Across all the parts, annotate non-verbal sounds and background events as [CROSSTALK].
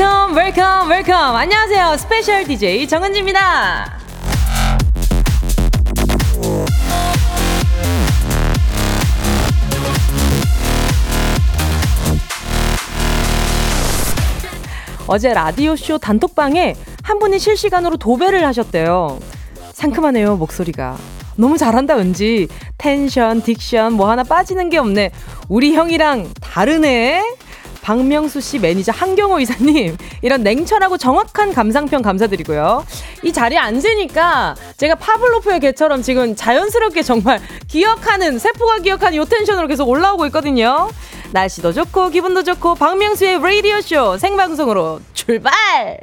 Welcome welcome welcome 안녕하세요. special DJ 정은지입니다. 어제 라디오쇼 단톡방에 한 분이 실시간으로 도배를 하셨대요. 상큼하네요 목소리가. 너무 잘한다 은지. tension diction 뭐 하나 빠지는 게 없네. 우리 형이랑 다르네 박명수 씨 매니저 한경호 이사님 [LAUGHS] 이런 냉철하고 정확한 감상평 감사드리고요. 이 자리에 앉으니까 제가 파블로프의 개처럼 지금 자연스럽게 정말 기억하는 세포가 기억하는 요 tension으로 계속 올라오고 있거든요. 날씨도 좋고 기분도 좋고 박명수의 라디오 쇼 생방송으로 출발.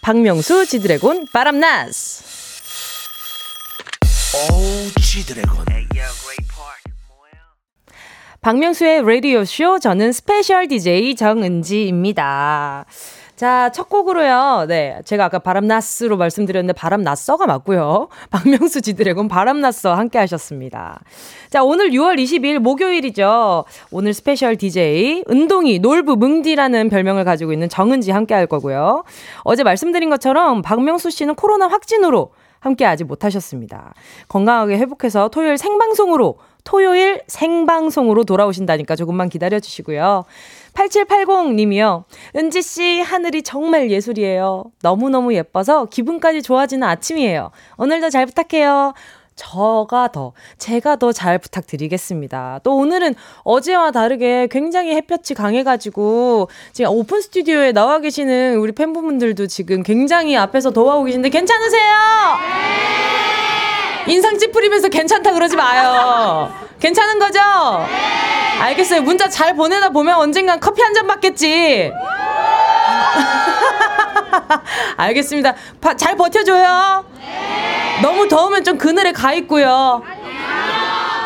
박명수 지드래곤 바람나스. 오, 지드래곤. 박명수의 라디오쇼, 저는 special DJ 정은지입니다. 자, 첫 곡으로요. 네. 제가 아까 바람나스로 말씀드렸는데 바람났어가 맞고요. [LAUGHS] 박명수 지드래곤 바람났어 함께 하셨습니다. 자, 오늘 6월 22일 목요일이죠. 오늘 special DJ 은동이 놀부 뭉디라는 별명을 가지고 있는 정은지 함께 할 거고요. 어제 말씀드린 것처럼 박명수 씨는 코로나 확진으로 함께 하지 못하셨습니다. 건강하게 회복해서 토요일 생방송으로 토요일 생방송으로 돌아오신다니까 조금만 기다려 주시고요. 8780님이요. 은지씨, 하늘이 정말 예술이에요. 너무너무 예뻐서 기분까지 좋아지는 아침이에요. 오늘도 잘 부탁해요. 저가 더, 제가 더 잘 부탁드리겠습니다. 또 오늘은 어제와 다르게 굉장히 햇볕이 강해가지고, 지금 오픈 스튜디오에 나와 계시는 우리 팬분들도 지금 굉장히 앞에서 더워하고 계신데 괜찮으세요? 인상 찌푸리면서 괜찮다 그러지 마요. 괜찮은 거죠? 알겠어요. 문자 잘 보내다 보면 언젠간 커피 한 잔 받겠지. [LAUGHS] 알겠습니다. 바, 잘 버텨줘요. 너무 더우면 좀 그늘에 가 있고요.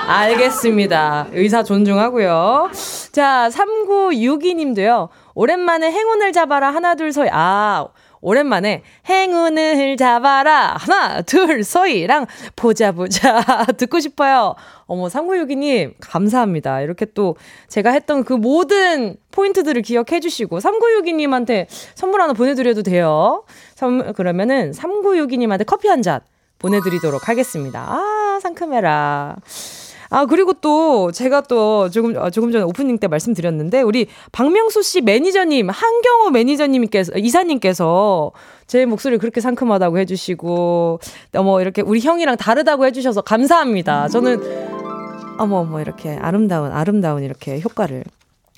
알겠습니다. 의사 존중하고요. 자, 3962님도요. 오랜만에 행운을 잡아라. 하나, 둘, 서이. 아, 오랜만에 행운을 잡아라. 하나, 둘, 서이랑 보자, 보자. [LAUGHS] 듣고 싶어요. 어머, 3962님, 감사합니다. 이렇게 또 제가 했던 그 모든 포인트들을 기억해 주시고, 3962님한테 선물 하나 보내드려도 돼요. 선, 그러면은 3962님한테 커피 한 잔 보내드리도록 하겠습니다. 아, 상큼해라. 아, 그리고 또 제가 또 조금, 어, 조금 전에 오프닝 때 말씀드렸는데, 우리 박명수 씨 매니저님, 한경호 매니저님께서, 이사님께서 제 목소리 그렇게 상큼하다고 해주시고, 어머, 이렇게 우리 형이랑 다르다고 해주셔서 감사합니다. 저는, 어머, 어머, 이렇게 아름다운, 아름다운 이렇게 효과를.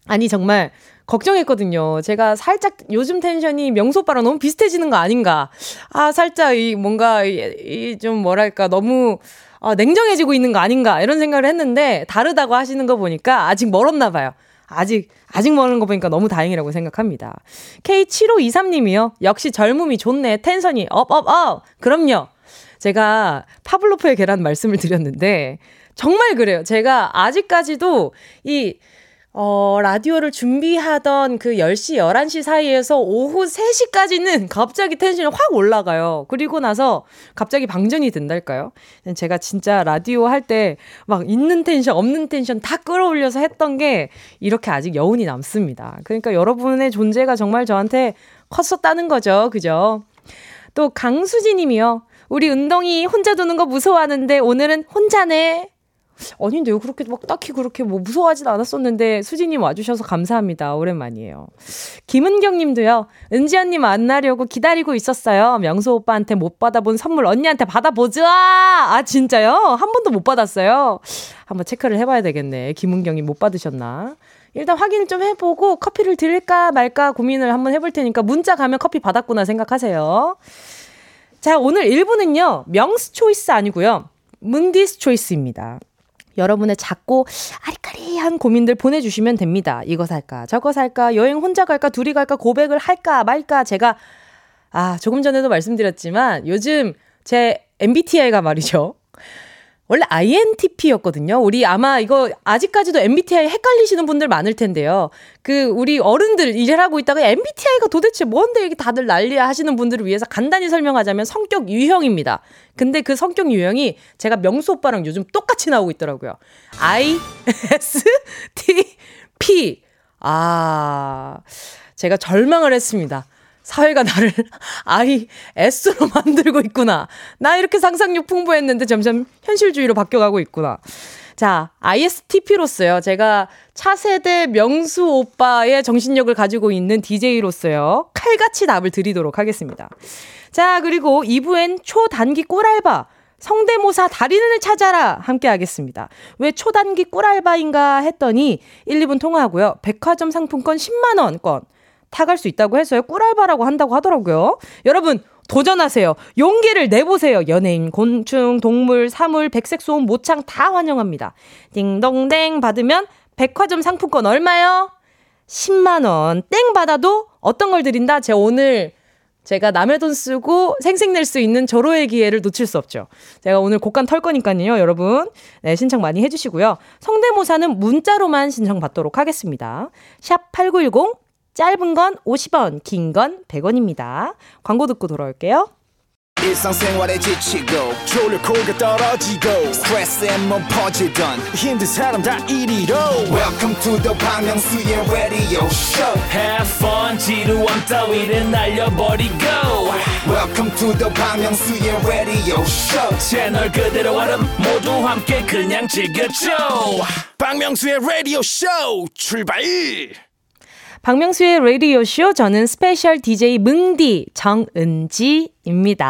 아니, 정말 걱정했거든요. 제가 살짝 요즘 텐션이 명수 오빠랑 너무 비슷해지는 거 아닌가. 아, 살짝 이 뭔가, 이 좀 뭐랄까, 너무, 어, 냉정해지고 있는 거 아닌가 이런 생각을 했는데 다르다고 하시는 거 보니까 아직 멀었나 봐요. 아직 아직 멀은 거 보니까 너무 다행이라고 생각합니다. K7523님이요. 역시 젊음이 좋네. tension이 up up up. Up. 그럼요. 제가 파블로프의 개란 말씀을 드렸는데 정말 그래요. 제가 아직까지도 이 어, 라디오를 준비하던 그 10시, 11시 사이에서 오후 3시까지는 [LAUGHS] 갑자기 tension이 확 올라가요. 그리고 나서 갑자기 방전이 된달까요? 제가 진짜 라디오 할 때 막 있는 텐션, 없는 텐션 다 끌어올려서 했던 게 이렇게 아직 여운이 남습니다. 그러니까 여러분의 존재가 정말 저한테 컸었다는 거죠. 그죠? 또 강수지 님이요. 우리 은동이 혼자 두는 거 무서워하는데 오늘은 혼자네. 아닌데요. 그렇게 막 딱히 그렇게 뭐 무서워하진 않았었는데 수지님 와주셔서 감사합니다. 오랜만이에요. 김은경 님도요. 은지 언님 만나려고 기다리고 있었어요. 명수 오빠한테 못 받아본 선물 언니한테 받아보자! 아, 진짜요? 한 번도 못 받았어요. 한번 체크를 해봐야 되겠네. 김은경 님못 받으셨나? 일단 확인을 좀 해보고 커피를 드릴까 말까 고민을 한번 해볼 테니까 문자 가면 커피 받았구나 생각하세요. 자, 오늘 1부는요. 명스 초이스 아니고요. 뭉디스 초이스입니다. 여러분의 작고 아리까리한 고민들 보내주시면 됩니다. 이거 살까, 저거 살까, 여행 혼자 갈까, 둘이 갈까, 고백을 할까, 말까. 제가, 아, 조금 전에도 말씀드렸지만 요즘 제 MBTI가 말이죠. 원래 INTP였거든요. 우리 아마 이거 아직까지도 MBTI 헷갈리시는 분들 많을 텐데요. 그 우리 어른들 일을 하고 있다가 MBTI가 도대체 뭔데 이게 다들 난리야 하시는 분들을 위해서 간단히 설명하자면 성격 유형입니다. 근데 그 성격 유형이 제가 명수 오빠랑 요즘 똑같이 나오고 있더라고요. I S T P 아 제가 절망을 했습니다. 사회가 나를 [LAUGHS] IS로 만들고 있구나. 나 이렇게 상상력 풍부했는데 점점 현실주의로 바뀌어가고 있구나. 자, ISTP로서요. 제가 차세대 명수 오빠의 정신력을 가지고 있는 DJ로서요. 칼같이 답을 드리도록 하겠습니다. 자, 그리고 2부엔 초단기 꿀알바. 성대모사 달인을 찾아라 함께 하겠습니다. 왜 초단기 꿀알바인가 했더니 1, 2분 통화하고요. 백화점 상품권 10만 원권 타갈 수 있다고 해서요. 꿀알바라고 한다고 하더라고요. 여러분 도전하세요. 용기를 내보세요. 연예인, 곤충, 동물, 사물, 백색 소음, 모창 다 환영합니다. 띵동댕 받으면 백화점 상품권 얼마요? 10만 원. 땡 받아도 어떤 걸 드린다? 제가 오늘 제가 남의 돈 쓰고 생색낼 수 있는 절호의 기회를 놓칠 수 없죠. 제가 오늘 곡간 털 거니까요, 여러분. 네, 신청 많이 해주시고요. 성대모사는 문자로만 신청 받도록 하겠습니다. 샵 8910, 짧은 건 50원, 긴 건 100원입니다. 광고 듣고 돌아올게요. 지치고, 떨어지고, 퍼지던, welcome to the Bang Myung-soo's radio show. Have fun 지루함 따위를 날려버리고. Welcome to the Bang Myung-soo's radio show. 채널 그대로 얼음 모두 함께 그냥 즐겨줘. 박명수의 라디오 쇼 출발 박명수의 라디오쇼, 저는 special DJ 뭉디 정은지입니다.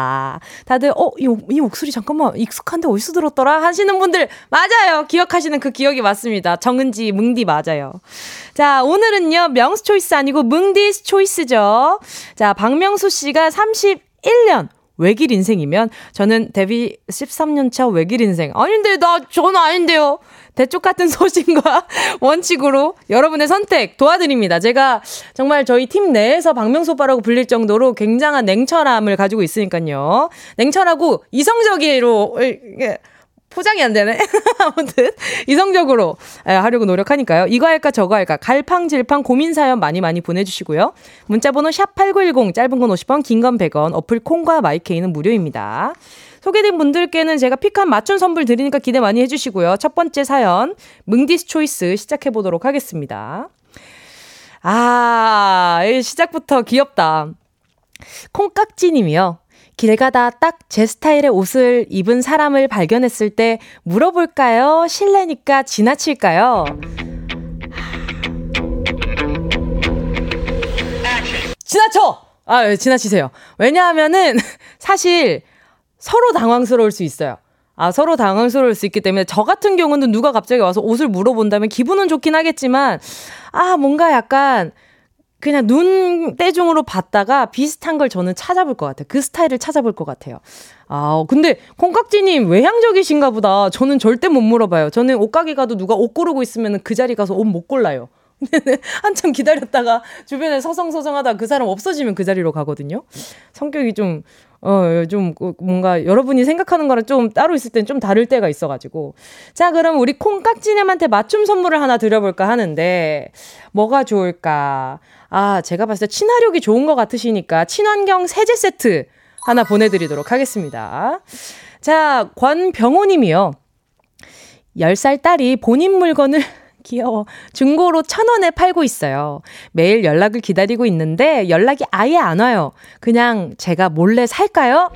다들, 어, 이, 이 목소리 잠깐만 익숙한데 어디서 들었더라? 하시는 분들, 맞아요! 기억하시는 그 기억이 맞습니다. 정은지, 뭉디 맞아요. 자, 오늘은요, 명수 choice 아니고 뭉디's choice죠. 자, 박명수 씨가 31년, 외길 인생이면 저는 데뷔 13년차 외길 인생. 아닌데, 나, 저는 아닌데요. 대쪽 같은 [LAUGHS] 소신과 원칙으로 여러분의 선택 도와드립니다. 제가 정말 저희 팀 내에서 박명수 오빠라고 불릴 정도로 굉장한 냉철함을 가지고 있으니까요. 냉철하고 이성적으로, 이게 포장이 안 되네. [LAUGHS] 아무튼 이성적으로 예, 하려고 노력하니까요. 이거 할까 저거 할까 갈팡질팡 고민 사연 많이 많이 보내주시고요. 문자번호 샵 #8910 짧은 건 50원, 긴 건 100원. 어플 콩과 마이케이는 무료입니다. 소개된 분들께는 제가 픽한 맞춤 선물 드리니까 기대 많이 해주시고요. 첫 번째 사연 뭉디스 초이스 시작해 보도록 하겠습니다. 아, 이 시작부터 귀엽다. 콩깍지님이요. 길 가다 딱 제 스타일의 옷을 입은 사람을 발견했을 때 물어볼까요? 실례니까 지나칠까요? 지나쳐! 아, 예, 지나치세요. 왜냐하면은 [LAUGHS] 사실 서로 당황스러울 수 있어요. 아, 서로 당황스러울 수 있기 때문에 저 같은 경우는 누가 갑자기 와서 옷을 물어본다면 기분은 좋긴 하겠지만 아, 뭔가 약간 그냥 눈대중으로 봤다가 비슷한 걸 저는 찾아볼 것 같아요. 그 스타일을 찾아볼 것 같아요. 아, 근데 콩깍지님 외향적이신가 보다. 저는 절대 못 물어봐요. 저는 옷가게 가도 누가 옷 고르고 있으면 그 자리 가서 옷 못 골라요. [LAUGHS] 한참 기다렸다가 주변에 서성서성하다 그 사람 없어지면 그 자리로 가거든요. 성격이 좀, 어, 좀 뭔가 여러분이 생각하는 거랑 좀 따로 있을 땐 좀 다를 때가 있어가지고. 자, 그럼 우리 콩깍지님한테 맞춤 선물을 하나 드려볼까 하는데, 뭐가 좋을까? 아, 제가 봤을 때 친화력이 좋은 것 같으시니까 친환경 세제 세트 하나 보내드리도록 하겠습니다. 자, 권병호님이요. 10살 딸이 본인 물건을 귀여워. 중고로 천 원에 팔고 있어요. 매일 연락을 기다리고 있는데 연락이 아예 안 와요. 그냥 제가 몰래 살까요?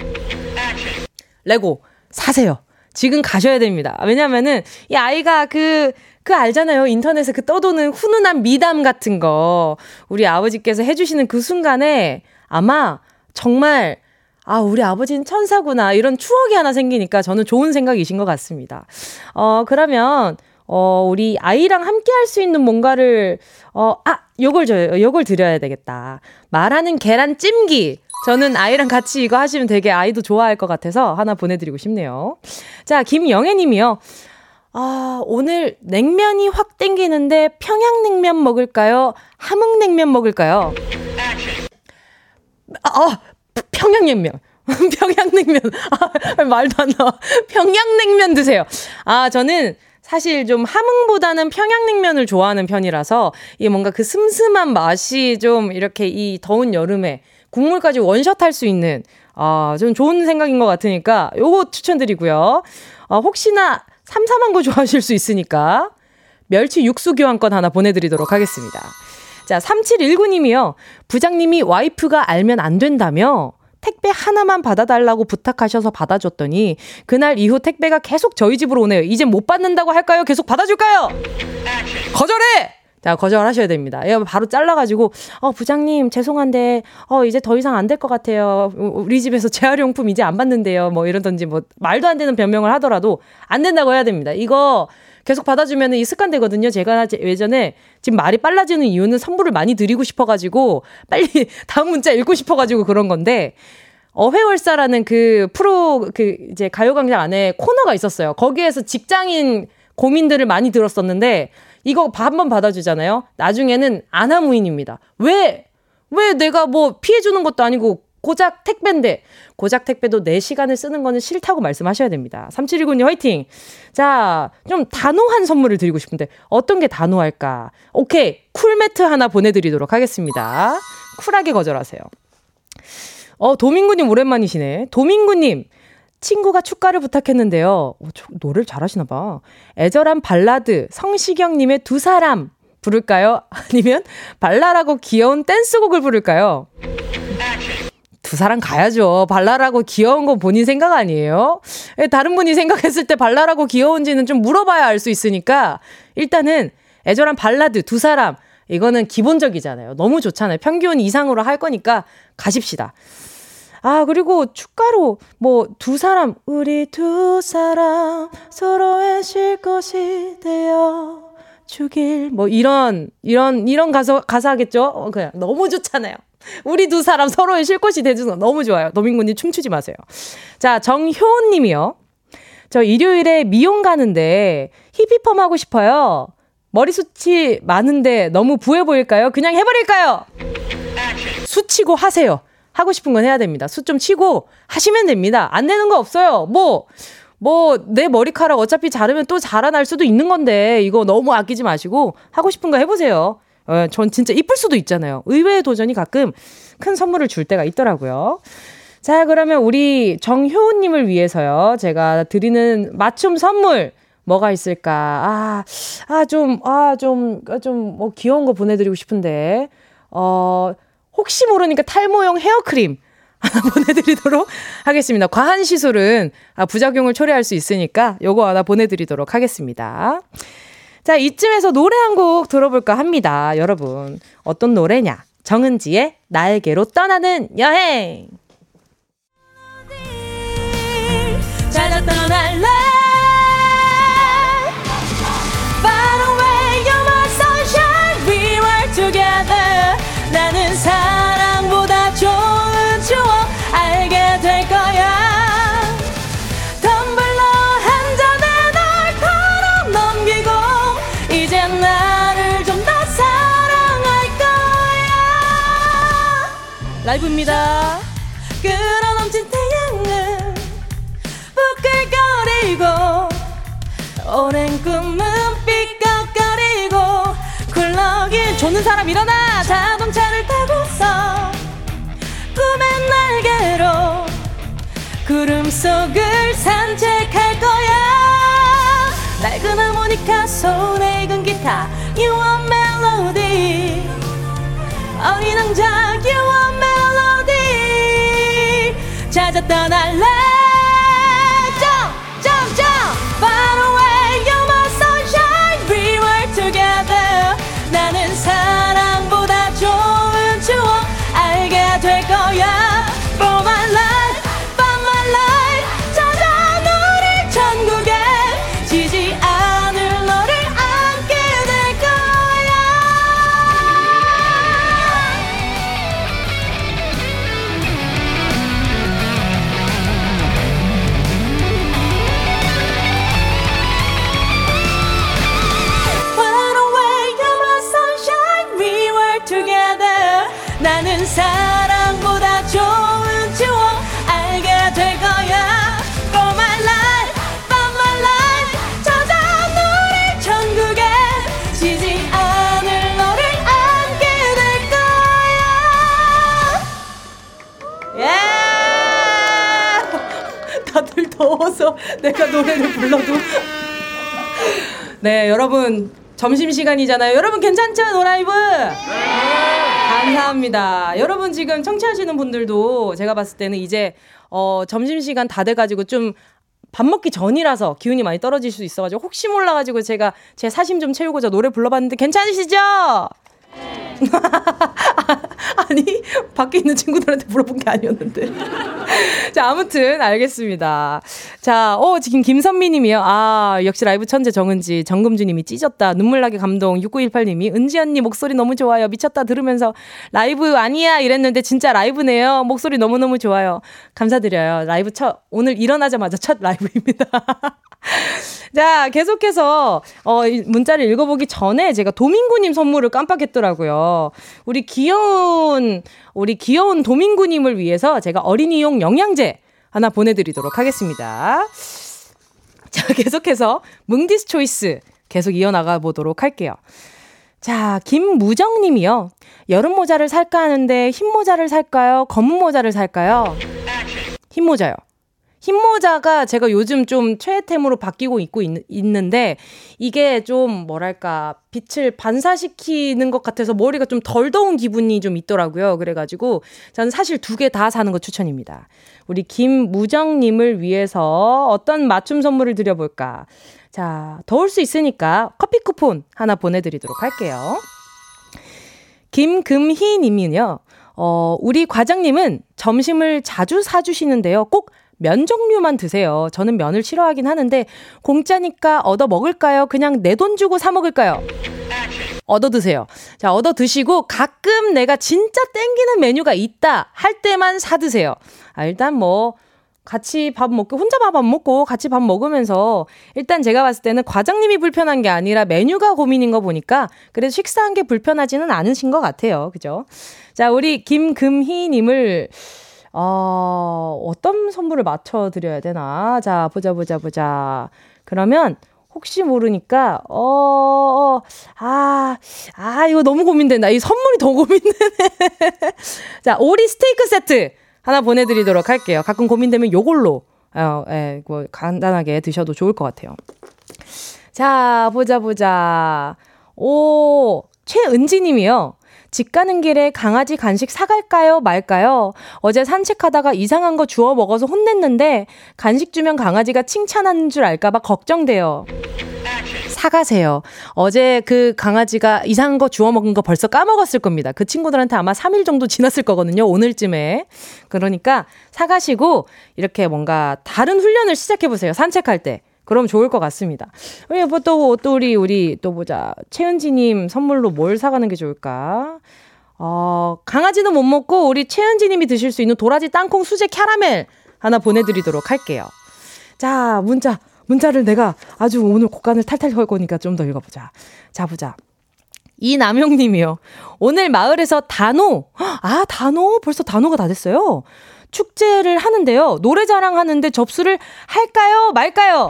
레고 사세요. 지금 가셔야 됩니다. 왜냐면은 이 아이가 그, 그 알잖아요. 인터넷에 그 떠도는 훈훈한 미담 같은 거. 우리 아버지께서 해주시는 그 순간에 아마 정말 아, 우리 아버지는 천사구나. 이런 추억이 하나 생기니까 저는 좋은 생각이신 것 같습니다. 어, 그러면 어, 우리 아이랑 함께 할 수 있는 뭔가를, 어, 아, 요걸 줘, 요걸 드려야 되겠다. 말하는 계란 찜기. 저는 아이랑 같이 이거 하시면 되게 아이도 좋아할 것 같아서 하나 보내드리고 싶네요. 자, 김영애 님이요. 아, 오늘 냉면이 확 땡기는데 평양냉면 먹을까요? 함흥냉면 먹을까요? 아, 평양냉면. [LAUGHS] 평양냉면. 아, 말도 안 나와. 평양냉면 드세요. 아, 저는 사실 좀 함흥보다는 평양냉면을 좋아하는 편이라서 이 뭔가 그 슴슴한 맛이 좀 이렇게 이 더운 여름에 국물까지 원샷 할 수 있는 아, 좀 좋은 생각인 것 같으니까 요거 추천드리고요. 아, 혹시나 삼삼한 거 [LAUGHS] 좋아하실 수 있으니까 멸치 육수 교환권 하나 보내드리도록 하겠습니다. 자, 3719님이요. 부장님이 와이프가 알면 안 된다며 택배 하나만 받아달라고 부탁하셔서 받아줬더니 그날 이후 택배가 계속 저희 집으로 오네요. 이제 못 받는다고 할까요? 계속 받아줄까요? 거절해! 자, 거절하셔야 됩니다. 예, 바로 잘라가지고, 어, 부장님, 죄송한데, 어, 이제 더 이상 안 될 것 같아요. 우리 집에서 [LAUGHS] 재활용품 이제 안 받는데요. 뭐 이러던지, 뭐, 말도 안 되는 변명을 하더라도 안 된다고 해야 됩니다. 이거 계속 받아주면 이 습관 되거든요. 제가 예전에 지금 말이 빨라지는 이유는 선물을 많이 드리고 싶어가지고 빨리 [LAUGHS] 다음 문자 읽고 싶어가지고 그런 건데 어회월사라는 그 프로 그 이제 가요광장 안에 코너가 있었어요. 거기에서 직장인 고민들을 많이 들었었는데 이거 한번 받아주잖아요. 나중에는 아나무인입니다. 왜? 왜 내가 뭐 피해주는 것도 아니고 고작 택배인데 고작 택배도 4시간을 쓰는 거는 싫다고 말씀하셔야 됩니다. 3719님 화이팅! 자, 좀 단호한 선물을 드리고 싶은데 어떤 게 단호할까? 오케이, 쿨매트 하나 보내 드리도록 하겠습니다. 쿨하게 거절하세요. 어, 도민구 님 오랜만이시네. 도민구 님, 친구가 축가를 부탁했는데요. 오, 저, 노래를 잘하시나 봐. 애절한 발라드 성시경님의 두 사람 부를까요? 아니면 발랄하고 귀여운 댄스곡을 부를까요? 두 사람 가야죠. 발랄하고 귀여운 거 본인 생각 아니에요? 예, 다른 분이 생각했을 때 발랄하고 귀여운지는 좀 물어봐야 알 수 있으니까 일단은 애절한 발라드 두 사람 이거는 기본적이잖아요. 너무 좋잖아요. 평균 이상으로 할 거니까 가십시다. 아, 그리고 축가로 뭐 두 사람, 우리 두 사람 서로의 쉴 곳이 되어 주길 뭐 이런 이런 이런 가사 가사겠죠? 어, 그냥 너무 좋잖아요. 우리 두 사람 서로의 쉴 곳이 되줘서 너무 좋아요. 노민구님 춤추지 마세요. 자, 정효은 님이요. 저 일요일에 미용 가는데 히피펌 하고 싶어요. 머리숱이 많은데 너무 부해 보일까요? 그냥 해버릴까요? 수치고 하세요. 하고 싶은 건 해야 됩니다. 수 좀 치고 하시면 됩니다. 안 되는 거 없어요. 뭐, 뭐, 내 머리카락 어차피 자르면 또 자라날 수도 있는 건데, 이거 너무 아끼지 마시고, 하고 싶은 거 해보세요. 어, 전 진짜 이쁠 수도 있잖아요. 의외의 도전이 가끔 큰 선물을 줄 때가 있더라고요. 자, 그러면 우리 정효우님을 위해서요. 제가 드리는 맞춤 선물 뭐가 있을까? 아, 아, 좀, 아, 좀, 좀, 뭐, 귀여운 거 보내드리고 싶은데, 어, 혹시 모르니까 탈모용 헤어크림 하나 [LAUGHS] 보내드리도록 하겠습니다. 과한 시술은 아, 부작용을 초래할 수 있으니까 요거 하나 보내드리도록 하겠습니다. 자, 이쯤에서 노래 한 곡 들어볼까 합니다. 여러분, 어떤 노래냐? 정은지의 나에게로 떠나는 여행! 찾아 떠날래 라이브입니다. 끌어넘친 태양은 부글거리고 오랜 꿈은 삐걱거리고 굴러긴 조는 사람 일어나 자동차를 타고서 꿈의 날개로 구름 속을 산책할 거야. 낡은 하모니카 손에 익은 기타 You want melody. 어린 왕자 You 찾아 떠날래 내가 노래를 불러도. 네, 여러분. 점심 시간이잖아요. 여러분 괜찮죠? 노라이브? 네. 감사합니다. 여러분 지금 청취하시는 분들도 제가 봤을 때는 이제 어, 점심 시간 다 돼가지고 좀 밥 먹기 전이라서 기운이 많이 떨어질 수 있어가지고 혹시 몰라가지고 제가 제 사심 좀 채우고자 노래 불러봤는데 괜찮으시죠? [LAUGHS] 아니, 밖에 있는 친구들한테 물어본 게 아니었는데. [LAUGHS] 자, 아무튼, 알겠습니다. 자, 어, 지금 김선미 님이요. 아, 역시 라이브 천재 정은지, 정금주 님이 찢었다. 눈물나게 감동. 6918 님이, 은지 언니 목소리 너무 좋아요. 미쳤다. 들으면서 라이브 아니야. 이랬는데 진짜 라이브네요. 목소리 너무 너무 좋아요. 감사드려요. 라이브 첫, 오늘 일어나자마자 첫 라이브입니다. [LAUGHS] [LAUGHS] 자, 계속해서, 어, 문자를 읽어보기 전에 제가 도민구님 선물을 깜빡했더라고요. 우리 귀여운, 우리 귀여운 도민구님을 위해서 제가 어린이용 영양제 하나 보내드리도록 하겠습니다. 자, [LAUGHS] 계속해서 뭉디스 초이스 계속 이어나가 보도록 할게요. 자, 김무정 님이요. 여름 모자를 살까 하는데 흰 모자를 살까요? 검은 모자를 살까요? 흰 모자요. 흰모자가 제가 요즘 좀 최애템으로 바뀌고 있고 있, 있는데 이게 좀 뭐랄까 빛을 반사시키는 것 같아서 머리가 좀 덜 더운 기분이 좀 있더라고요. 그래가지고 저는 사실 두 개 다 사는 거 추천입니다. 우리 김무정님을 위해서 어떤 맞춤 선물을 드려볼까? 자, 더울 수 있으니까 커피 쿠폰 하나 보내드리도록 할게요. 김금희 님이요. 어, 우리 과장님은 점심을 자주 사주시는데요. 꼭 면 종류만 드세요. 저는 면을 싫어하긴 하는데 공짜니까 얻어 먹을까요? 그냥 내 돈 주고 사 먹을까요? 얻어 드세요. 자, 얻어 드시고 가끔 내가 진짜 땡기는 메뉴가 있다 할 때만 사 드세요. 아, 일단 뭐 같이 밥 먹고 혼자 밥 안 먹고 같이 밥 먹으면서 일단 제가 봤을 때는 과장님이 불편한 게 아니라 메뉴가 고민인 거 보니까 그래도 식사한 게 불편하지는 않으신 것 같아요. 그죠? 자, 우리 김금희 님을 어, 어떤 선물을 맞춰드려야 되나? 자, 보자, 보자, 보자. 그러면, 혹시 모르니까, 어, 어, 아, 아, 이거 너무 고민된다. 이 선물이 더 고민되네. [LAUGHS] 자, 오리 스테이크 세트 하나 보내드리도록 할게요. 가끔 고민되면 요걸로, 어, 예, 뭐, 간단하게 드셔도 좋을 것 같아요. 자, 보자, 보자. 오, 최은지 님이요. 집 가는 길에 강아지 간식 사갈까요? 말까요? 어제 산책하다가 이상한 거 주워 먹어서 혼냈는데 간식 주면 강아지가 칭찬하는 줄 알까봐 걱정돼요. 사가세요. 어제 그 강아지가 이상한 거 주워 먹은 거 벌써 까먹었을 겁니다. 그 친구들한테 아마 3일 정도 지났을 거거든요. 오늘쯤에. 그러니까 사가시고 이렇게 뭔가 다른 훈련을 시작해보세요. 산책할 때. 그럼 좋을 것 같습니다. 왜, 뭐, 또, 또, 우리, 우리, 또 보자. 최은지님 선물로 뭘 사가는 게 좋을까? 어, 강아지는 못 먹고, 우리 최은지님이 드실 수 있는 도라지 땅콩 수제 캐러멜 하나 보내드리도록 할게요. 자, 문자. 문자를 내가 아주 오늘 곡간을 탈탈 걸 거니까 좀 더 읽어보자. 자, 보자. 이남용 님이요. 오늘 마을에서 단오. 아, 단오? 벌써 단오가 다 됐어요. 축제를 하는데요. 노래 자랑하는데 접수를 할까요? 말까요?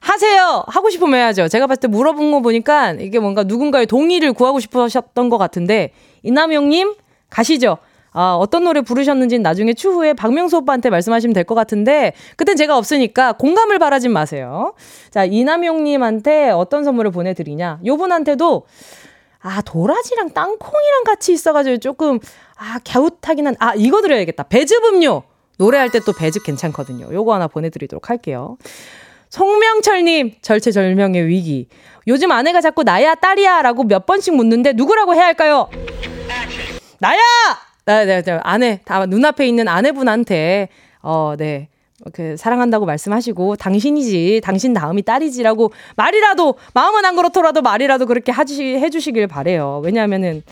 하세요. 하고 싶으면 해야죠. 제가 봤을 때 물어본 거 보니까 이게 뭔가 누군가의 동의를 구하고 싶으셨던 것 같은데 이남영님 가시죠. 아, 어떤 노래 부르셨는지는 나중에 추후에 박명수 오빠한테 말씀하시면 될 것 같은데, 그땐 제가 없으니까 공감을 바라진 마세요. 자, 이남용님한테 어떤 선물을 보내드리냐. 요 분한테도, 아, 도라지랑 땅콩이랑 같이 있어가지고 조금, 아, 갸웃하긴 한, 아, 이거 드려야겠다. 배즙 음료! 노래할 때 또 배즙 괜찮거든요. 요거 하나 보내드리도록 할게요. 송명철님, 절체절명의 위기. 요즘 아내가 자꾸 나야, 딸이야 라고 몇 번씩 묻는데 누구라고 해야 할까요? 나야! 나, 네, 네, 아내, 다 눈앞에 있는 아내분한테, 어, 네. 그 사랑한다고 말씀하시고 당신이지 당신 다음이 딸이지라고 말이라도 마음은 안 그렇더라도 말이라도 그렇게 하시 해주시길 바래요 왜냐하면은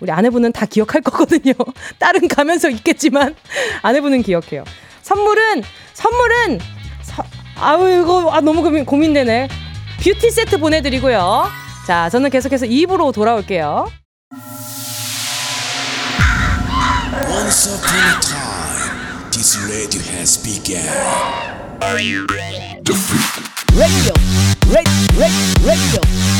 우리 아내분은 다 기억할 거거든요. [LAUGHS] 딸은 가면서 있겠지만 [LAUGHS] 아내분은 기억해요. 선물은 선물은 서, 아우 이거 아 너무 고민, 고민되네. 뷰티 세트 보내드리고요. 자 저는 계속해서 입으로 돌아올게요. Once upon a time, this radio has begun. Are you ready? Radio, radio,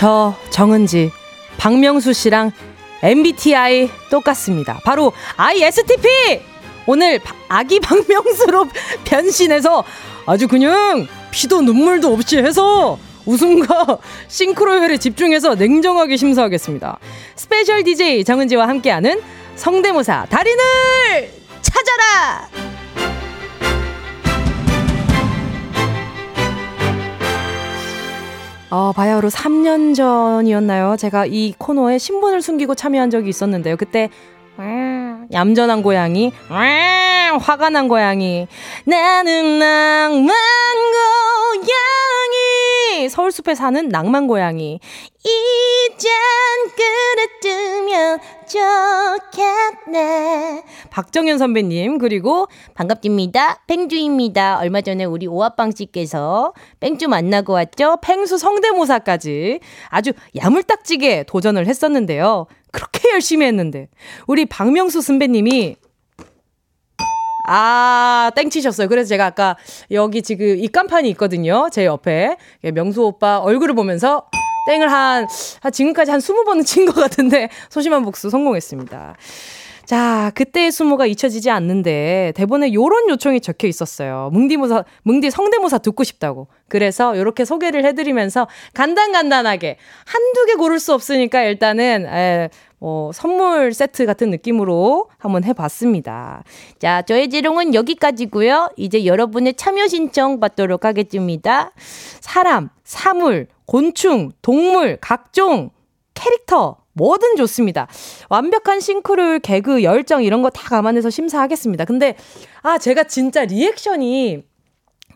저 정은지, 박명수 씨랑 MBTI 똑같습니다. 바로 ISTP! 오늘 아기 박명수로 [LAUGHS] 변신해서 아주 그냥 피도 눈물도 없이 해서 웃음과 [LAUGHS] 싱크로율에 집중해서 냉정하게 심사하겠습니다. special DJ 정은지와 함께하는 성대모사 달인을 찾아라! 어, 바야흐로 3년 전이었나요? 제가 이 코너에 신분을 숨기고 참여한 적이 있었는데요. 그때 얌전한 고양이, 화가 난 고양이, 나는 낭만 고양이, 서울숲에 사는 낭만 고양이, 이젠 그랬으면 좋겠네. 박정현 선배님, 그리고 반갑습니다. 팽주입니다. 얼마 전에 우리 오아빵 씨께서 뺑주 만나고 왔죠? 팽수 성대모사까지 아주 야물딱지게 도전을 했었는데요. 그렇게 열심히 했는데. 우리 박명수 선배님이 아, 땡치셨어요. 그래서 제가 아까 여기 지금 입간판이 있거든요. 제 옆에. 명수 오빠 얼굴을 보면서 땡을 한, 한 지금까지 한 20번은 친 것 같은데 소심한 복수 성공했습니다. 자, 그때의 수모가 잊혀지지 않는데 대본에 요런 요청이 적혀 있었어요. 뭉디모사, 뭉디 성대모사 듣고 싶다고. 그래서 요렇게 소개를 해드리면서 간단간단하게 한두 개 고를 수 없으니까 일단은 에, 어, 선물 세트 같은 느낌으로 한번 해봤습니다. 자, 저의 지롱은 여기까지고요. 이제 여러분의 참여 신청 받도록 하겠습니다. 사람, 사물, 곤충, 동물, 각종 캐릭터 뭐든 좋습니다. 완벽한 싱크로율, 개그, 열정 이런 거 다 감안해서 심사하겠습니다. 근데 아 제가 진짜 리액션이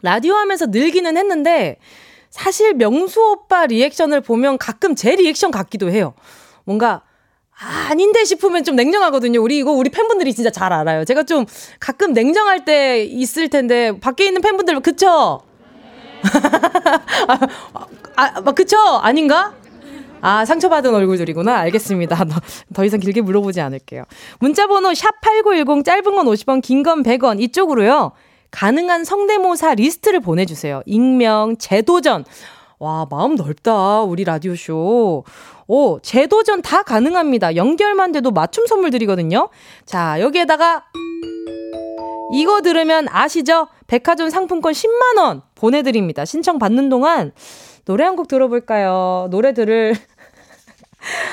라디오 하면서 늘기는 했는데 사실 명수 오빠 리액션을 보면 가끔 제 리액션 같기도 해요. 뭔가 아닌데 싶으면 좀 냉정하거든요. 우리 이거 우리 팬분들이 진짜 잘 알아요. 제가 좀 가끔 냉정할 때 있을 텐데 밖에 있는 팬분들 그쵸? [LAUGHS] 아, 아, 그쵸? 아닌가? 아, 상처받은 얼굴들이구나. 알겠습니다. 더, 더 이상 길게 물어보지 않을게요. 문자번호 샵8910 짧은 건 50원, 긴 건 100원. 이쪽으로요. 가능한 성대모사 리스트를 보내주세요. 익명, 재도전. 와, 마음 넓다. 우리 라디오쇼. 오, 재도전 다 가능합니다. 연결만 돼도 맞춤 선물 드리거든요. 자, 여기에다가 이거 들으면 아시죠? 백화점 상품권 10만원 보내드립니다. 신청 받는 동안 노래 한 곡 들어볼까요? 노래 들을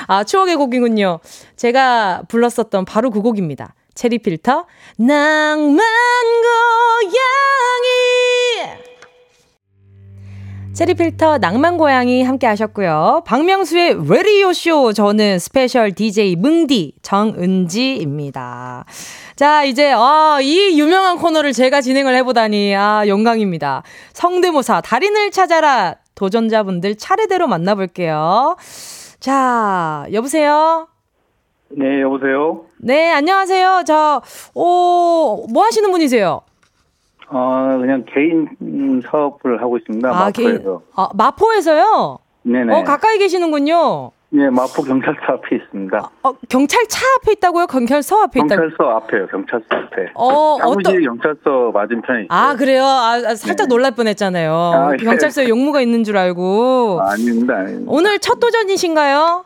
아, 추억의 곡이군요. 제가 불렀었던 바로 그 곡입니다. 체리 필터, 낭만 고양이! 체리 필터 낭만 고양이 함께 하셨고요. 박명수의 레디오 쇼 저는 special DJ 뭉디 정은지입니다. 자, 이제 아, 이 유명한 코너를 제가 진행을 해 보다니 아, 영광입니다. 성대모사 달인을 찾아라 도전자분들 차례대로 만나 볼게요. 자, 여보세요? 네, 여보세요? 네, 안녕하세요. 저, 오, 뭐 하시는 분이세요? 어, 그냥 개인 사업을 하고 있습니다. 아, 마포에서. 개인, 아, 마포에서요? 네네. 어, 가까이 계시는군요. 네, 마포 경찰서 앞에 있습니다. 어, 경찰차 앞에 있다고요? 경찰서 앞에 있다 경찰서 앞에요, 경찰서 앞에. 어, 어떤 경찰서 맞은편에 있어요. 아, 그래요? 아, 아 살짝 네. 놀랄 뻔했잖아요. 아, 예. 경찰서에 용무가 있는 줄 알고. 아, 아닙니다, 아닙니다. 오늘 첫 도전이신가요?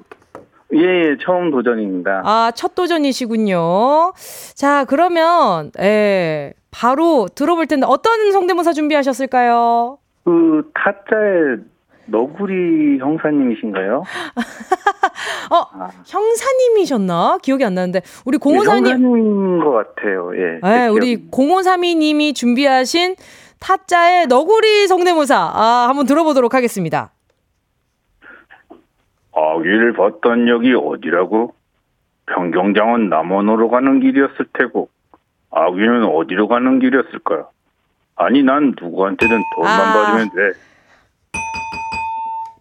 예, 예, 처음 도전입니다. 아, 첫 도전이시군요. 자, 그러면, 예, 바로 들어볼 텐데, 어떤 성대모사 준비하셨을까요? 그, 타짜의 너구리 형사님이신가요? [LAUGHS] 어, 아. 형사님이셨나? 기억이 안 나는데 우리 053님 예, 형사님인 것 같아요. 예. 네, 우리 0532님이 준비하신 타짜의 너구리 성대모사 아, 한번 들어보도록 하겠습니다. 아기를 봤던 역이 어디라고? 변경장은 남원으로 가는 길이었을 테고 아기는 어디로 가는 길이었을까? 아니 난 누구한테든 돈만 아. 받으면 돼.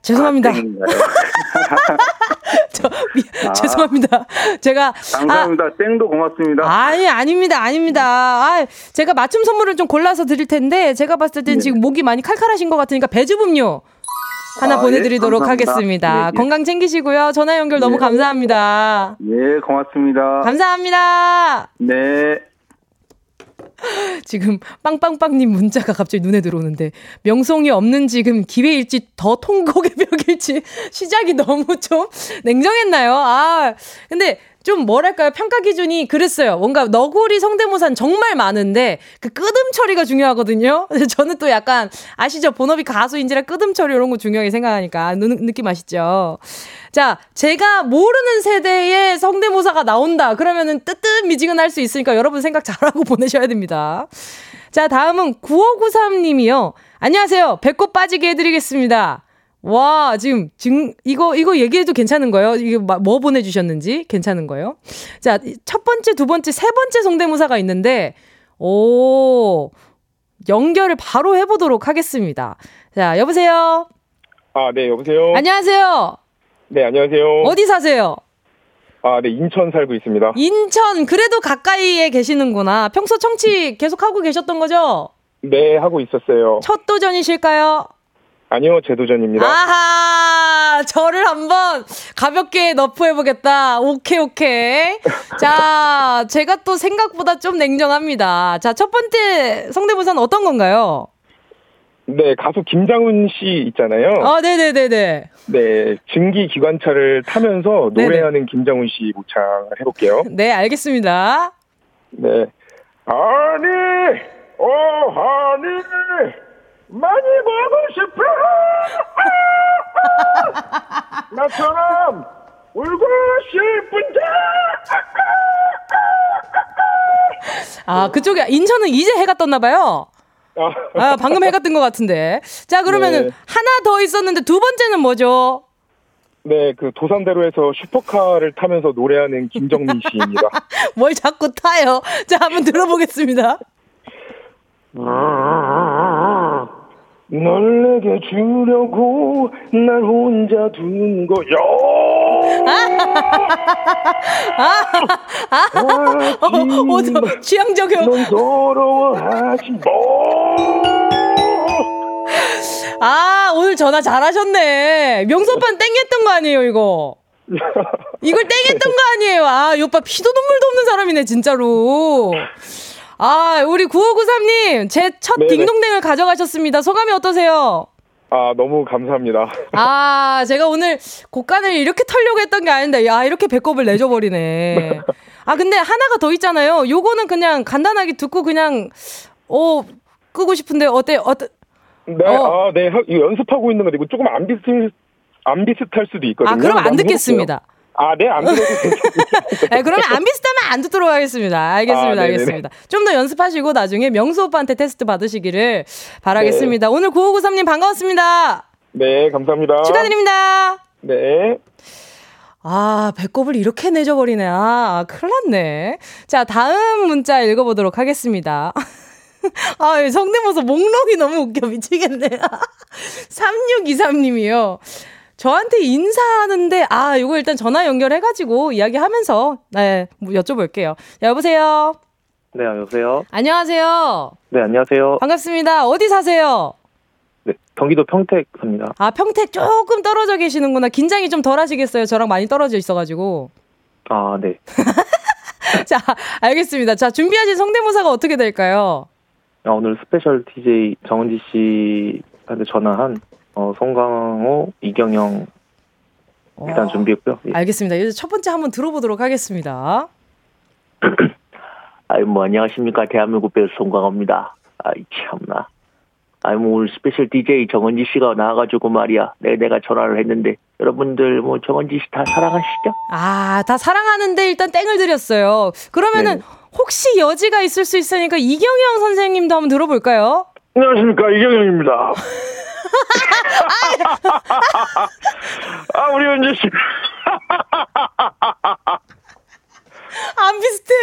죄송합니다. 아, 저, 미, 죄송합니다. 제가 감사합니다. 땡도 고맙습니다. 아, 아니 아닙니다, 아닙니다. 아, 제가 맞춤 선물을 좀 골라서 드릴 텐데 제가 봤을 땐 네. 지금 목이 많이 칼칼하신 것 같으니까 배즙음료 하나 아, 보내드리도록 예. 하겠습니다. 네, 네. 건강 챙기시고요. 전화 연결 너무 네. 감사합니다. 예, 고맙습니다. 감사합니다. 네. [LAUGHS] 지금 빵빵빵님 문자가 갑자기 눈에 들어오는데 명성이 없는 지금 기회일지 더 통곡의 벽일지 [LAUGHS] 시작이 너무 좀 냉정했나요? 아 근데 좀 뭐랄까요 평가 기준이 그랬어요. 뭔가 너구리 성대모사는 정말 많은데 그 끄듬 처리가 중요하거든요. [LAUGHS] 저는 또 약간 아시죠 본업이 가수인지라 끄듬 처리 이런 거 중요하게 생각하니까 느, 느낌 아시죠? 자 제가 모르는 세대의 성대모사가 나온다 그러면은 뜨뜻미지근할 수 있으니까 여러분 생각 잘하고 [LAUGHS] 보내셔야 됩니다. 자 다음은 9593님이요. 안녕하세요. 배꼽 빠지게 해드리겠습니다. 와, 지금, 지금, 이거, 이거 얘기해도 괜찮은 거예요? 이게 마- 뭐 보내주셨는지 괜찮은 거예요? 자, 이첫 번째, 두 번째, 세 번째 성대모사가 있는데, 오, 연결을 바로 해보도록 하겠습니다. 자, 여보세요? 아, 네, 여보세요? 안녕하세요? 네, 안녕하세요. 어디 사세요? 아, 네, 인천 살고 있습니다. 인천, 그래도 가까이에 계시는구나. 평소 청취 계속 하고 계셨던 거죠? 네, 하고 있었어요. 첫 도전이실까요? 아니요, 재도전입니다. 아하, 저를 한번 가볍게 너프해보겠다. 오케이, 오케이. 자, 제가 또 생각보다 좀 냉정합니다. 자, 첫 번째 성대모사는 어떤 건가요? 네, 가수 김장훈 씨 있잖아요. 아, 네네네네. 네, 증기 기관차를 타면서 네네. 노래하는 김장훈 씨 모창을 해볼게요. 네, 알겠습니다. 네. 아니, 어, 아니, 많이 보고 싶어! 나처럼 울고 싶은데! 아, 그쪽에, 인천은 이제 해가 떴나 봐요. 아, 아, 방금 해가 뜬 것 같은데. 자, 그러면은 네. 하나 더 있었는데 두 번째는 뭐죠? 네, 그 도산대로에서 슈퍼카를 타면서 노래하는 김정민 씨입니다. [LAUGHS] 뭘 자꾸 타요? 자, 한번 들어보겠습니다. [LAUGHS] 널 내게 주려고 날 혼자 둔 거야. 어, 어, 저 취향적이요. 넌 서러워하지 뭐. 아, 오늘 전화 잘하셨네. 오빠는 땡했던 거 아니에요, 이거? 이걸 땡했던 거 아니에요? 아, 이 오빠 피도 눈물도 없는 사람이네, 진짜로. 아, 우리 9593님, 제 첫. 딩동댕을 가져가셨습니다. 소감이 어떠세요? 아, 너무 감사합니다. 아, 제가 오늘 곡간을 이렇게 털려고 했던 게 아닌데, 야, 이렇게 배꼽을 내줘버리네. 아, 근데 하나가 더 있잖아요. 요거는 그냥 간단하게 듣고 그냥, 어, 끄고 싶은데, 어때, 어때, 네, 어. 아, 네, 하- 연습하고 있는 건데 이거 조금 안 비슷 안 비슷할 수도 있거든요. 아, 그럼 안 듣겠습니다. 해볼게요. 아, 네, 안 들어도 [LAUGHS] 괜찮아요. 네, 그러면 안 비슷하면 안 듣도록 하겠습니다. 알겠습니다. 아. 알겠습니다. 좀 더 연습하시고 나중에 명수 오빠한테 테스트 받으시기를 바라겠습니다. 오늘 9593님 반가웠습니다. 네, 감사합니다. 축하드립니다. 네. 아, 배꼽을 이렇게 내줘버리네. 아, 큰일 났네. 자, 다음 문자 읽어보도록 하겠습니다. [LAUGHS] 아, 이 성대모사 목록이 너무 웃겨 미치겠네. [LAUGHS] 3623님이요. 저한테 인사하는데, 아, 이거 일단 전화 연결해가지고 이야기하면서, 네, 뭐 여쭤볼게요. 여보세요? 네, 여보세요. 안녕하세요. 네, 안녕하세요. 반갑습니다. 어디 사세요? 네, 경기도 평택 삽니다. 아, 평택 조금 떨어져 계시는구나. 긴장이 좀 덜 하시겠어요? 저랑 많이 떨어져 있어가지고. 아, 네. [LAUGHS] 자, 알겠습니다. 자, 준비하신 성대모사가 어떻게 될까요? 아, 오늘 special DJ 정은지 씨한테 전화한 어, 송강호, 이경영 일단 준비했고요. 예. 알겠습니다. 이제 첫 번째 한번 들어보도록 하겠습니다. [CLEARS THROAT] 아이 뭐 안녕하십니까 대한민국 배우 송강호입니다. 아이 참나. 아이 뭐 오늘 special DJ 정은지 씨가 나와가지고 말이야. 내 내가 전화를 했는데 여러분들 뭐 정은지 씨 다 사랑하시죠? 아, 다 사랑하는데 일단 땡을 드렸어요. 그러면은 네. 혹시 여지가 있을 수 있으니까 이경영 선생님도 한번 들어볼까요? 안녕하십니까 이경영입니다. [LAUGHS] 아 우리 은지 씨. 안 비슷해.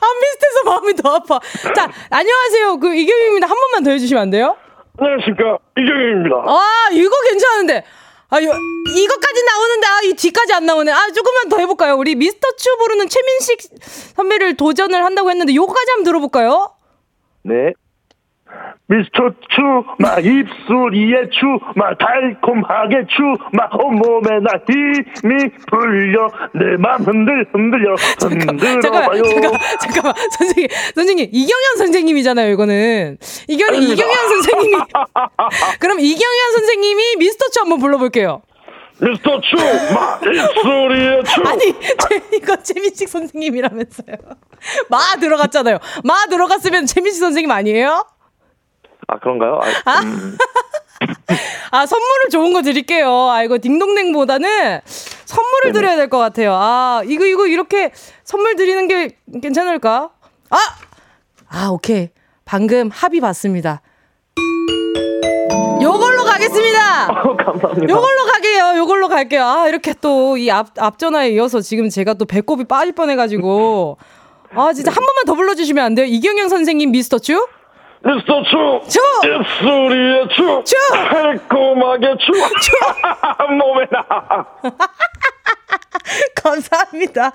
안 비슷해서 마음이 더 아파. 자, 안녕하세요. 그 이경영입니다. 한 번만 더 해주시면 안 돼요? 안녕하십니까 이경영입니다. 아, 이거 괜찮은데. 아, 요, 이것까지 나오는데, 아, 이 뒤까지 안 나오네. 아, 조금만 더 해볼까요? 우리 미스터 추 부르는 최민식 선배를 도전을 한다고 했는데, 요거까지 한번 들어볼까요? 네. 미스터 추, 막 입술이에 추, 막 달콤하게 추, 막 온몸에 나 힘이 풀려, 내 맘 흔들, 흔들려, [LAUGHS] 잠깐만, 흔들어봐요. 잠깐만, 잠깐만. 선생님, 선생님, 이경현 선생님이잖아요, 이거는. 이거는 이경현 선생님이. [LAUGHS] 그럼 이경현 선생님이 미스터 추 한번 불러볼게요. 미스터 추, 막 입술이에 추. 아니, 제, 이거 최민식 선생님이라면서요. 마 들어갔잖아요. 마 들어갔으면 최민식 선생님 아니에요? 아, 그런가요? 아, 음, [LAUGHS] 아, 선물을 좋은 거 드릴게요. 아, 이거 딩동댕보다는 선물을 드려야 될 것 같아요. 아, 이거, 이거 이렇게 선물 드리는 게 괜찮을까? 아! 아, 오케이. 방금 합의 봤습니다. 요걸로 가겠습니다! [LAUGHS] 감사합니다. 요걸로 가게요. 요걸로 갈게요. 아, 이렇게 또 이 앞, 앞전화에 이어서 지금 제가 또 배꼽이 빠질 뻔해가지고. 아, 진짜 한 번만 더 불러주시면 안 돼요? 이경영 선생님 미스터 츄? 미스터 추, 추! 입술이에 추, 추! 달콤하게 추, 몸에 나. 감사합니다.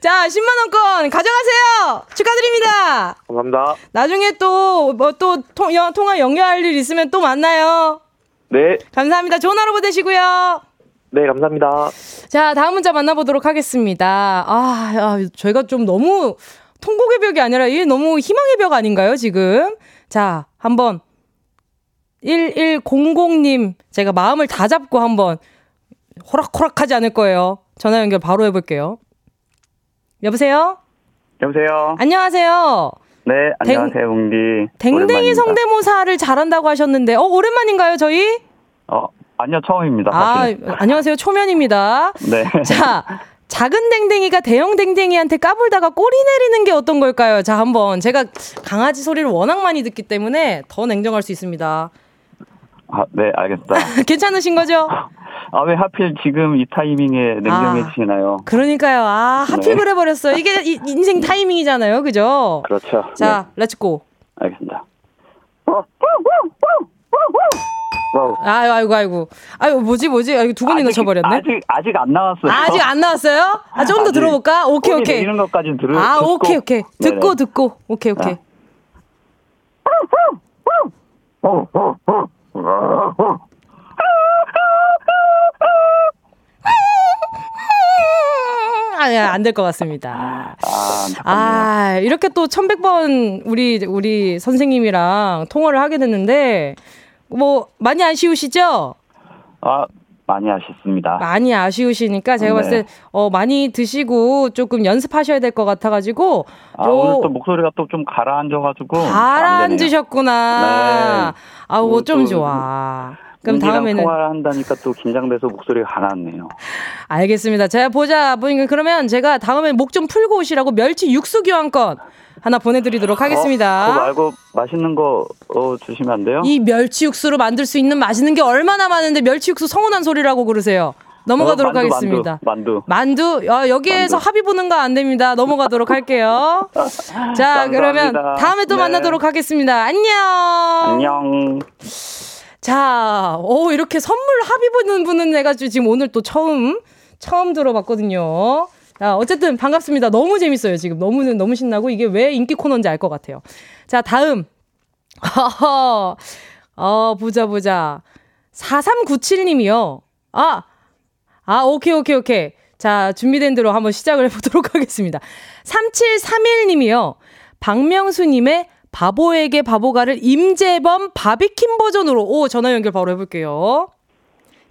자, 10만원권 가져가세요! 축하드립니다! 감사합니다. 나중에 또, 뭐 또, 통화 연결할 일 있으면 또 만나요. 네. 감사합니다. 좋은 하루 보내시고요. 네, 감사합니다. 자, 다음 문자 만나보도록 하겠습니다. 아, 아 저희가 좀 너무 통곡의 벽이 아니라 이게 너무 희망의 벽 아닌가요, 지금? 자, 한번 1100님 제가 마음을 다 잡고 한번 호락호락하지 않을 거예요. 전화 연결 바로 해볼게요. 여보세요? 여보세요. 안녕하세요. 네, 안녕하세요, 웅디. 댕댕이. 성대모사를 잘한다고 하셨는데, 어, 오랜만인가요, 저희? 어, 아니요, 처음입니다. 아, 사실. 안녕하세요. 초면입니다. 네. 자, 작은 댕댕이가 대형 댕댕이한테 까불다가 꼬리 내리는 게 어떤 걸까요? 자, 한번 제가 강아지 소리를 워낙 많이 듣기 때문에 더 냉정할 수 있습니다. 아, 네, 알겠습니다. [LAUGHS] 괜찮으신 거죠? 아, 왜 하필 지금 이 타이밍에 냉정해지시나요? 그러니까요. 아, 하필 네. 그래버렸어요. 이게 이- 인생 타이밍이잖아요. 그죠? 그렇죠. 자, let's go. 네, 알겠습니다. 아유, 아이고, 아이고. 아유, 뭐지, 뭐지? 아이고, 두 번이나 쳐버렸네. 아직, 아직 안 나왔어요. 아, 아직 안 나왔어요? 아, 좀더 아직 들어볼까? 오케이, 오케이. 내리는 것까지는 들을 아, 듣고. 오케이, 오케이. 네네. 듣고, 듣고. 오케이, 오케이. 아니, 안될 것 같습니다. 아. 아, 이렇게 또 1100번 우리, 우리 선생님이랑 통화를 하게 됐는데, 뭐, 많이 아쉬우시죠? 아, 많이 아쉽습니다. 많이 아쉬우시니까 제가 네. 봤을 때, 어, 많이 드시고 조금 연습하셔야 될 것 같아가지고, 아, 요- 오늘 또 목소리가 또 좀 가라앉아가지고. 가라앉으셨구나. 네. 아우, 또- 좀또 좋아. 그럼 다음에는. 통화를 한다니까 또 긴장돼서 목소리가 가라앉네요. 알겠습니다. 제가 보자. 보니까 그러면 제가 다음에 목 좀 풀고 오시라고 멸치 육수 교환권 하나 보내드리도록 하겠습니다. 어, 그거 말고 맛있는 거 어, 주시면 안 돼요? 이 멸치 육수로 만들 수 있는 맛있는 게 얼마나 많은데 멸치 육수 서운한 소리라고 그러세요. 넘어가도록 어, 만두, 하겠습니다. 만두. 만두, 어, 여기에서 합의 보는 거 안 됩니다. 넘어가도록 할게요. [LAUGHS] 자, 그러면. 다음에 또 네. 만나도록 하겠습니다. 안녕. 안녕. 자, 오, 이렇게 선물 합의 보는 분은 해가지고 지금 오늘 또 처음, 처음 들어봤거든요. 자, 어쨌든 반갑습니다. 너무 재밌어요. 지금 너무, 너무 신나고 이게 왜 인기 코너인지 알 것 같아요. 자, 다음. 어, 보자, 보자. 4397님이요. 아, 아, 오케이, 오케이, 오케이. 자, 준비된 대로 한번 시작을 [LAUGHS] 해보도록 하겠습니다. 3731님이요. 박명수님의 바보에게 바보가를 임재범 바비킴 버전으로, 오, 전화 연결 바로 해볼게요.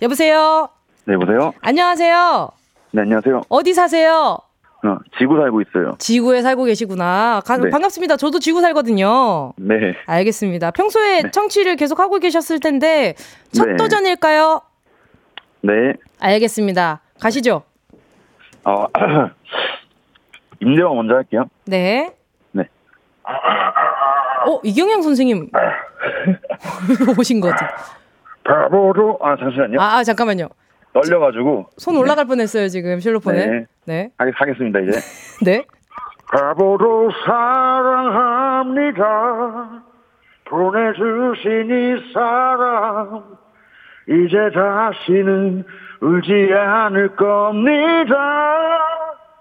여보세요? 네, 여보세요? 안녕하세요? 네, 안녕하세요. 어디 사세요? 어, 지구 살고 있어요. 지구에 살고 계시구나. 가- 네. 반갑습니다. 저도 지구 살거든요. 네. 알겠습니다. 평소에 청취를 계속 하고 계셨을 텐데, 첫 네. 도전일까요? 네. 알겠습니다. 가시죠. 어, [CLEARS THROAT] 임대왕 먼저 할게요. 네. 네. 어, 이경영 선생님. [CLEARS THROAT] [LAUGHS] 오신 것 같은. 바보로, 아, 잠시만요. 아, 아, 잠깐만요. 떨려가지고. 손 올라갈 뻔했어요, 지금 실로폰에. 네. 네. 하겠, 하겠습니다, 이제. [LAUGHS] 네. 바보로 사랑합니다. 보내주신 이 사람 이제 다시는 울지 않을 겁니다.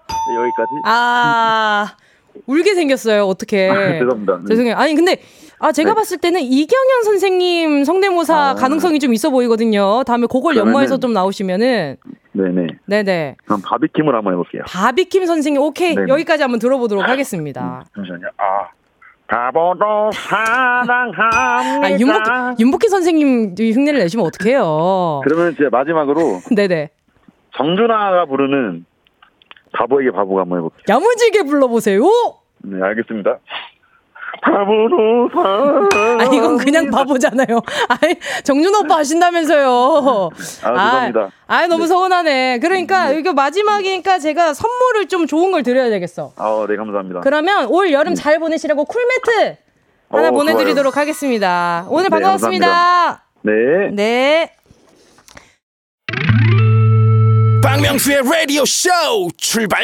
네, 여기까지. 아, 울게 생겼어요. 어떻게. 아, 죄송합니다. 네. 죄송해요. 아니, 근데, 아, 제가 네. 봤을 때는 이경현 선생님 성대모사 아. 가능성이 좀 있어 보이거든요. 다음에 그걸 연마해서 좀 나오시면은. 네네. 네네. 그럼 바비킴을 한번 해볼게요. 바비킴 선생님, 오케이. 네네. 여기까지 한번 들어보도록 하겠습니다. 잠시만요. 아. 바보도 사랑합니다. 아, 윤복, 윤복희 선생님 흉내를 내시면 어떡해요. 그러면 이제 마지막으로 [LAUGHS] 네네. 정준하가 부르는 바보에게 바보가 한번 해볼게요. 야무지게 불러보세요. 네, 알겠습니다. 바보도 사랑. 아, 이건 그냥 바보잖아요. 아이, 정준 오빠 하신다면서요. 아, 죄송합니다. 아, 아, 너무 서운하네. 그러니까, 이거 마지막이니까 제가 선물을 좀 좋은 걸 드려야 되겠어. 아, 네, 감사합니다. 그러면 올 여름 잘 보내시라고 쿨매트 하나 어, 보내드리도록 하겠습니다. 오늘 네, 반가웠습니다. 감사합니다. 네. 네. 박명수의 라디오 쇼 출발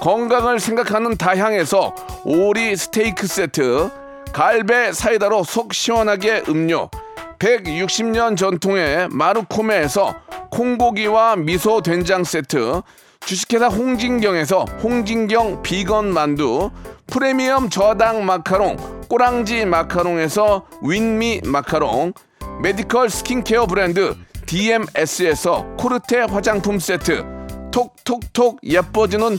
건강을 생각하는 다향에서 오리 스테이크 세트, 갈배 사이다로 속 시원하게 음료, 160년 전통의 마루코메에서 콩고기와 미소 된장 세트, 주식회사 홍진경에서 홍진경 비건 만두, 프리미엄 저당 마카롱, 꼬랑지 마카롱에서 윈미 마카롱, 메디컬 스킨케어 브랜드 DMS에서 코르테 화장품 세트, 톡톡톡 예뻐지는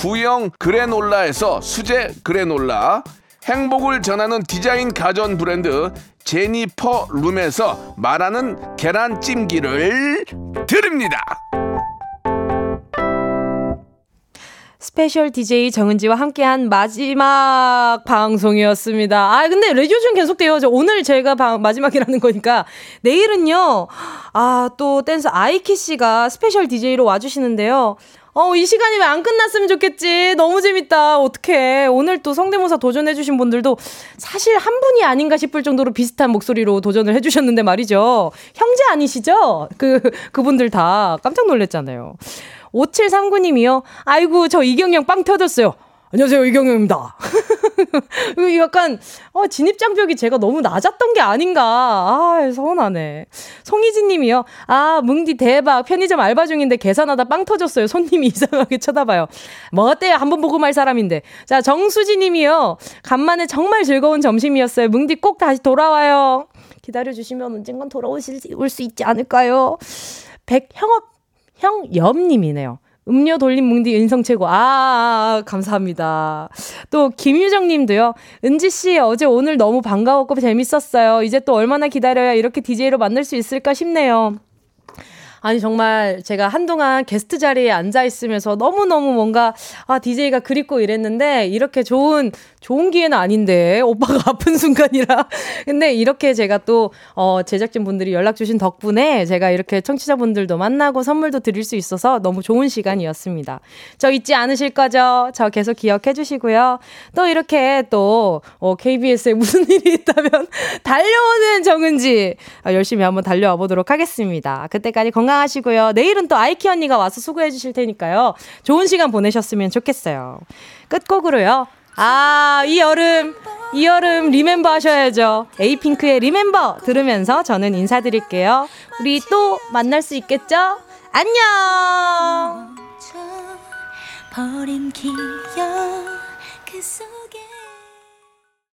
구형 그래놀라에서 수제 그래놀라, 행복을 전하는 디자인 가전 브랜드 제니퍼 룸에서 말하는 계란찜기를 드립니다. special DJ 정은지와 함께한 마지막 방송이었습니다. 아, 근데 라디오 쭉 계속돼요. 저 오늘 제가 방- 마지막이라는 거니까 내일은요. 아, 또 댄서 아이키 씨가 special DJ로 와주시는데요. 어, 이 시간이 왜 안 끝났으면 좋겠지. 너무 재밌다. 어떡해. 오늘 또 성대모사 도전해주신 분들도 사실 한 분이 아닌가 싶을 정도로 비슷한 목소리로 도전을 해주셨는데 말이죠. 형제 아니시죠? 그, 그분들 다 깜짝 놀랐잖아요. 5739님이요. 아이고, 저 이경영 빵 터졌어요. 안녕하세요, 이경영입니다. [LAUGHS] 약간, 어, 진입장벽이 제가 너무 낮았던 게 아닌가. 아, 서운하네. 송희진 님이요. 아, 뭉디 대박. 편의점 알바 중인데 계산하다 빵 터졌어요. 손님이 [LAUGHS] 이상하게 쳐다봐요. 뭐 어때요? 한번 보고 말 사람인데. 자, 정수지 님이요. 간만에 정말 즐거운 점심이었어요. 뭉디 꼭 다시 돌아와요. 기다려주시면 언젠간 돌아오실 수 있지 않을까요? 백형업 형염님이네요. 음료 돌림 뭉디 인성 최고. 아, 아, 감사합니다. 또 김유정 님도요. 은지 씨 어제 오늘 너무 반가웠고 재밌었어요. 이제 또 얼마나 기다려야 이렇게 DJ로 만날 수 있을까 싶네요. 아니 정말 제가 한동안 게스트 자리에 앉아 있으면서 너무너무 뭔가 아 DJ가 그립고 이랬는데 이렇게 좋은 좋은 기회는 아닌데 오빠가 [LAUGHS] 아픈 순간이라 근데 이렇게 제가 또 어 제작진 분들이 연락 주신 덕분에 제가 이렇게 청취자분들도 만나고 선물도 드릴 수 있어서 너무 좋은 시간이었습니다. 저 잊지 않으실 거죠? 저 계속 기억해 주시고요. 또 이렇게 또 어, KBS에 무슨 [LAUGHS] 일이 있다면 달려오는 정은지 아, 열심히 한번 달려와 보도록 하겠습니다. 그때까지 건강 건강하시고요. 내일은 또 아이키 언니가 와서 수고해 주실 테니까요. 좋은 시간 보내셨으면 좋겠어요. 끝곡으로요. 아, 이 여름, 이 여름 리멤버 하셔야죠. 에이핑크의 리멤버 들으면서 저는 인사드릴게요. 우리 또 만날 수 있겠죠? 안녕!